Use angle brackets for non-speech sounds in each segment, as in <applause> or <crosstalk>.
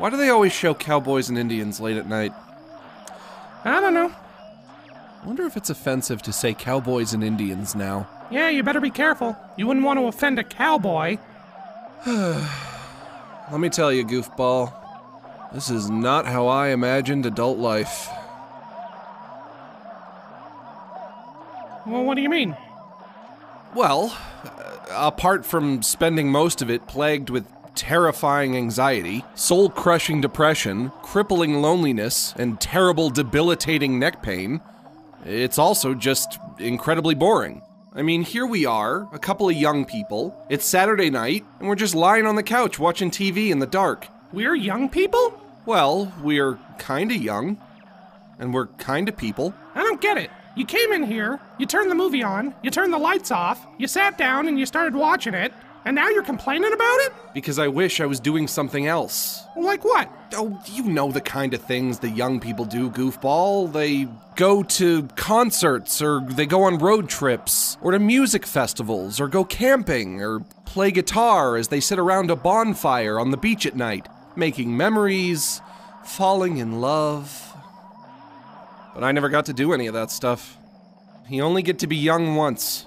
Why do they always show cowboys and Indians late at night? I don't know. I wonder if it's offensive to say cowboys and Indians now. Yeah, you better be careful. You wouldn't want to offend a cowboy. <sighs> Let me tell you, goofball. This is not how I imagined adult life. Well, what do you mean? Well, uh, apart from spending most of it plagued with terrifying anxiety, soul crushing depression, crippling loneliness, and terrible debilitating neck pain, it's also just incredibly boring. I mean, here we are, a couple of young people. It's Saturday night, and we're just lying on the couch watching TV in the dark. We're young people? Well, we're kinda young, and we're kinda people. I don't get it. You came in here, you turned the movie on, you turned the lights off, you sat down and you started watching it, and now you're complaining about it? Because I wish I was doing something else. Like what? Oh, you know the kind of things the young people do, goofball. They go to concerts, or they go on road trips, or to music festivals, or go camping, or play guitar as they sit around a bonfire on the beach at night, making memories, falling in love. But I never got to do any of that stuff. You only get to be young once,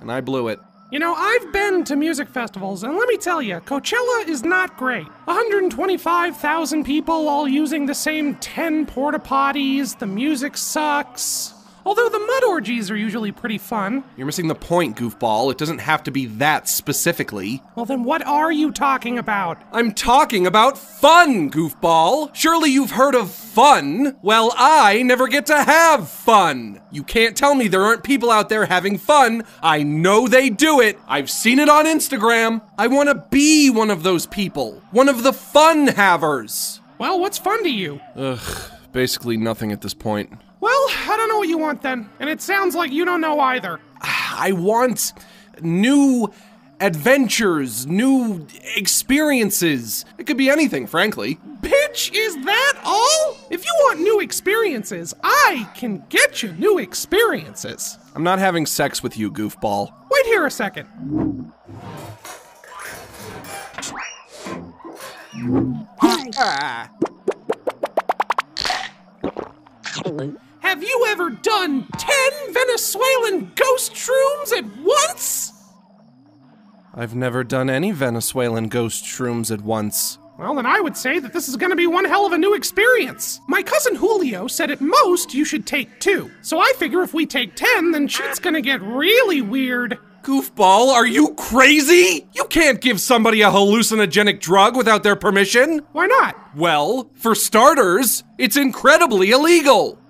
and I blew it. You know, I've been to music festivals, and let me tell you, Coachella is not great. 125,000 people all using the same 10 porta potties, the music sucks. Although the mud orgies are usually pretty fun. You're missing the point, goofball. It doesn't have to be that specifically. Well, then what are you talking about? I'm talking about fun, goofball. Surely you've heard of fun. Well, I never get to have fun. You can't tell me there aren't people out there having fun. I know they do it. I've seen it on Instagram. I want to be one of those people. One of the fun havers. Well, what's fun to you? Ugh, basically nothing at this point. Well, I don't know what you want then, and it sounds like you don't know either. I want new adventures, new experiences. It could be anything, frankly. Bitch, is that all? If you want new experiences, I can get you new experiences. I'm not having sex with you, goofball. Wait here a second. Ah. Have you ever done 10 Venezuelan ghost shrooms at once? I've never done any Venezuelan ghost shrooms at once. Well, then I would say that this is gonna be one hell of a new experience. My cousin Julio said at most you should take two. So I figure if we take 10, then shit's gonna get really weird. Goofball, are you crazy? You can't give somebody a hallucinogenic drug without their permission. Why not? Well, for starters, it's incredibly illegal.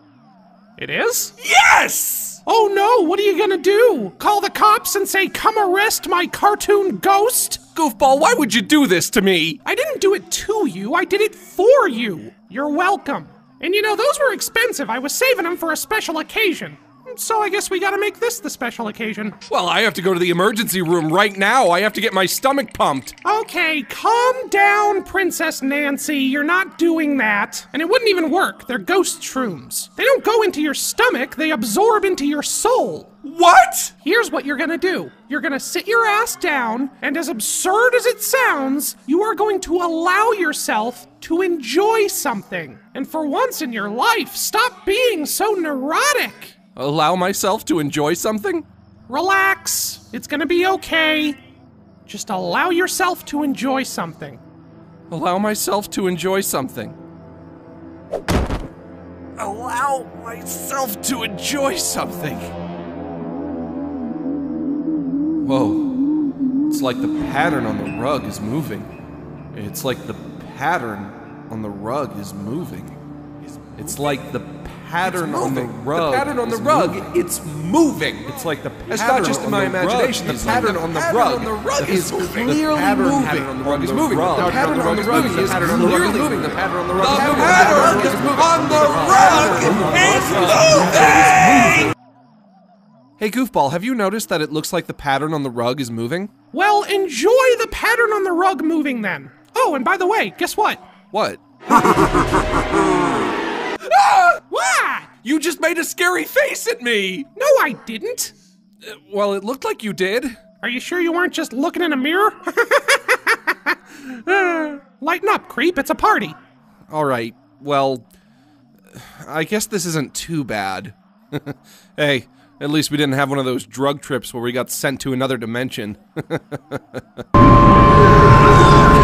It is? Yes! Oh no, what are you gonna do? Call the cops and say, come arrest my cartoon ghost? Goofball, why would you do this to me? I didn't do it to you, I did it for you. You're welcome. And you know, those were expensive. I was saving them for a special occasion. So I guess we gotta make this the special occasion. Well, I have to go to the emergency room right now. I have to get my stomach pumped. Okay, calm down, Princess Nancy. You're not doing that. And it wouldn't even work. They're ghost shrooms. They don't go into your stomach, they absorb into your soul. What? Here's what you're gonna do you're gonna sit your ass down, and as absurd as it sounds, you are going to allow yourself to enjoy something. And for once in your life, stop being so neurotic. Allow myself to enjoy something? Relax. It's gonna be okay. Just allow yourself to enjoy something. Allow myself to enjoy something. Allow myself to enjoy something. Whoa. It's like the pattern on the rug is moving. It's like the pattern on the rug is moving. It's like the pattern on the rug. The pattern on the rug, moving. it's moving. It's like the pattern It's not just in on my the imagination. The pattern moving. on the pattern rug on the rug is is moving. the pattern, on the The rug is moving. the The pattern pattern on the rug is The pattern on the rug is clearly moving. The pattern on the rug The is moving. pattern on the rug is moving. Hey, Goofball, have you noticed that it looks like the pattern on the rug is moving? Well, enjoy the pattern on the rug moving then. Oh, and by the way, guess what? What? What? You just made a scary face at me! No, I didn't. Uh, Well, it looked like you did. Are you sure you weren't just looking in a mirror? <laughs> Lighten up, creep. It's a party. All right, well, I guess this isn't too bad. <laughs> hey, at least we didn't have one of those drug trips where we got sent to another dimension. <laughs>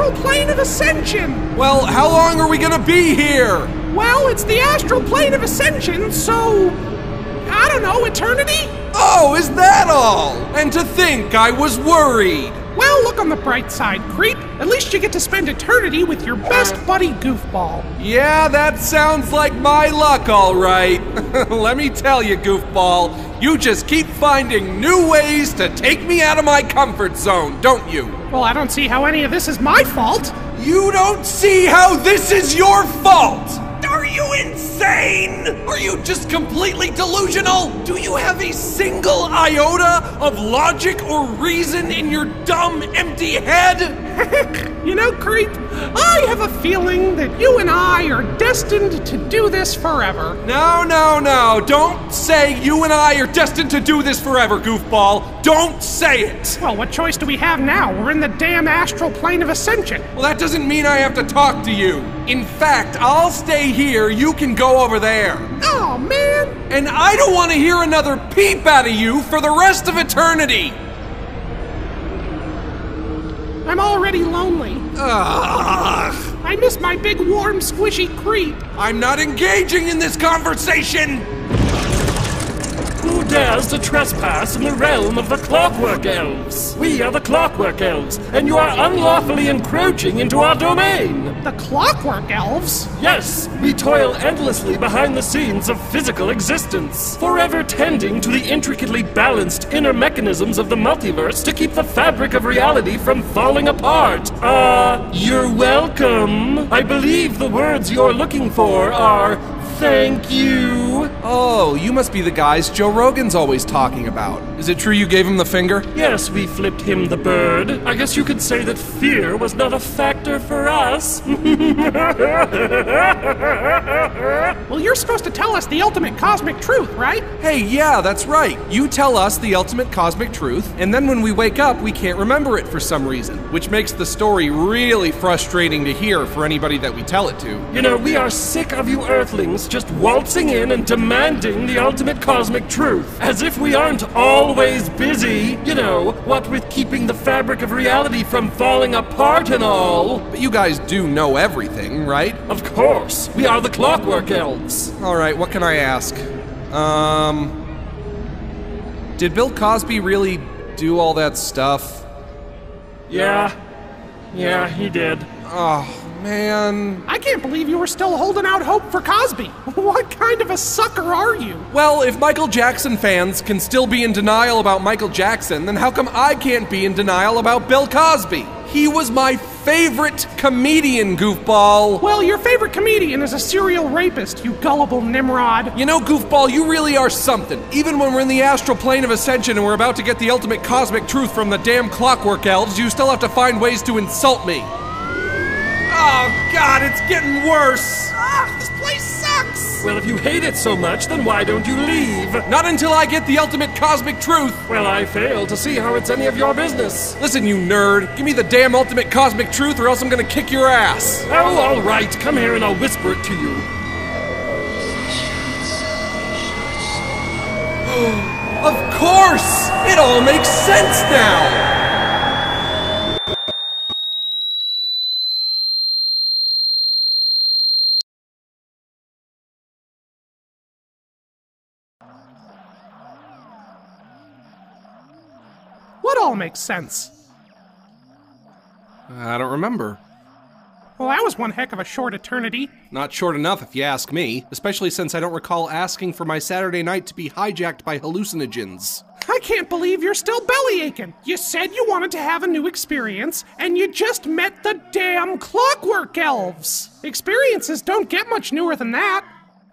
astral plane of ascension. well, how long are we gonna be here? Well, it's the astral plane of ascension, so. I don't know, eternity? Oh, is that all? And to think I was worried. Well, look on the bright side, creep. At least you get to spend eternity with your best buddy, Goofball. Yeah, that sounds like my luck, all right. <laughs> Let me tell you, goofball, you just keep finding new ways to take me out of my comfort zone, don't you? Well, I don't see how any of this is my fault. You don't see how this is your fault! Are you insane? Are you just completely delusional? Do you have a single iota of logic or reason in your dumb, empty head? <laughs> You know, creep, I have a feeling that you and I are destined to do this forever. No, no, no. Don't say you and I are destined to do this forever, goofball. Don't say it. Well, what choice do we have now? We're in the damn astral plane of ascension. Well, that doesn't mean I have to talk to you. In fact, I'll stay here. You can go over there. Oh, man. And I don't want to hear another peep out of you for the rest of eternity. I'm already lonely. Ugh. I miss my big, warm, squishy creep. I'm not engaging in this conversation. Who dares to trespass in the realm of the Clockwork Elves? We are the Clockwork Elves, and you are unlawfully encroaching into our domain. The clockwork elves? Yes, we toil endlessly behind the scenes of physical existence, forever tending to the intricately balanced inner mechanisms of the multiverse to keep the fabric of reality from falling apart. Uh, you're welcome. I believe the words you're looking for are thank you. Oh, you must be the guys Joe Rogan's always talking about. Is it true you gave him the finger? Yes, we flipped him the bird. I guess you could say that fear was not a factor for us. <laughs> Well, you're supposed to tell us the ultimate cosmic truth, right? Hey, yeah, that's right. You tell us the ultimate cosmic truth, and then when we wake up, we can't remember it for some reason, which makes the story really frustrating to hear for anybody that we tell it to. you know, we are sick of you earthlings just waltzing in and demanding the ultimate cosmic truth. As if we aren't always busy, you know, what with keeping the fabric of reality from falling apart and all. But you guys do know everything, right? Of course, we are the Clockwork Elves. All right, what can I ask? Um. Did Bill Cosby really do all that stuff? Yeah, yeah, he did. Oh, man. I can't believe you were still holding out hope for Cosby. <laughs> What kind of a sucker are you? Well, if Michael Jackson fans can still be in denial about Michael Jackson, then how come I can't be in denial about Bill Cosby? He was my favorite comedian, goofball. Well, your favorite comedian is a serial rapist, you gullible Nimrod. You know, goofball, you really are something. Even when we're in the astral plane of ascension and we're about to get the ultimate cosmic truth from the damn clockwork elves, you still have to find ways to insult me. Oh, God, it's getting worse. Ah, this place sucks. Well, if you hate it so much, then why don't you leave? Not until I get the ultimate cosmic truth. Well, I fail to see how it's any of your business. Listen, you nerd, give me the damn ultimate cosmic truth or else I'm gonna kick your ass. Oh, all right. Come here and I'll whisper it to you. <gasps> Of course! It all makes sense now! Makes sense? I don't remember. Well, that was one heck of a short eternity. Not short enough, if you ask me, especially since I don't recall asking for my Saturday night to be hijacked by hallucinogens. I can't believe you're still belly aching. You said you wanted to have a new experience, and you just met the damn clockwork elves. Experiences don't get much newer than that.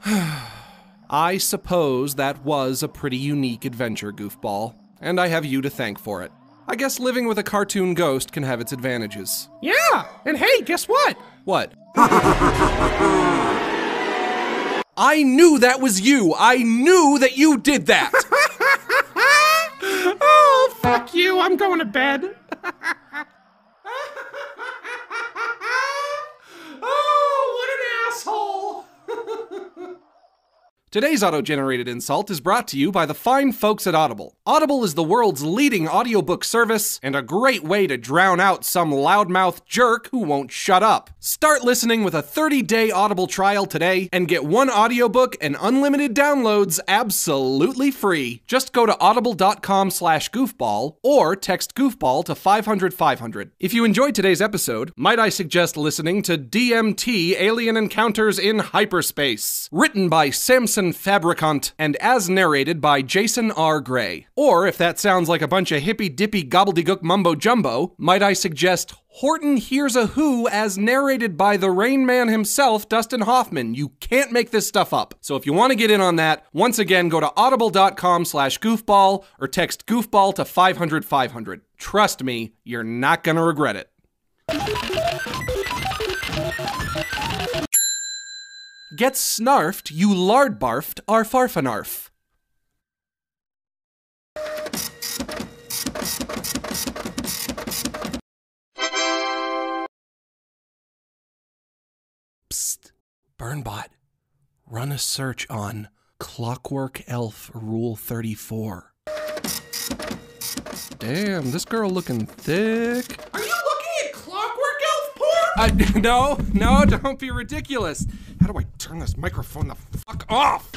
<sighs> I suppose that was a pretty unique adventure, goofball, and I have you to thank for it. I guess living with a cartoon ghost can have its advantages. Yeah, and hey, guess what? What? <laughs> I knew that was you! I knew that you did that! <laughs> oh, fuck you, I'm going to bed. <laughs> oh, what an asshole! Today's auto generated insult is brought to you by the fine folks at Audible. Audible is the world's leading audiobook service and a great way to drown out some loudmouth jerk who won't shut up. Start listening with a 30 day Audible trial today and get one audiobook and unlimited downloads absolutely free. Just go to audible.com slash goofball or text goofball to 500 500. If you enjoyed today's episode, might I suggest listening to DMT Alien Encounters in Hyperspace, written by Samson Fabricant and as narrated by Jason R. Gray. Or if that sounds like a bunch of hippy dippy gobbledygook mumbo jumbo, might I suggest Horton Hears a Who as narrated by the Rain Man himself, Dustin Hoffman. You can't make this stuff up. So if you want to get in on that, once again, go to audible.com slash goofball or text goofball to 500 500. Trust me, you're not going to regret it. Get snarfed, you lard barfed, are farfanarf. Psst, Burnbot, run a search on Clockwork Elf Rule 34. Damn, this girl looking thick. Uh, <laughs> no, no, don't be ridiculous. How do I turn this microphone the fuck off?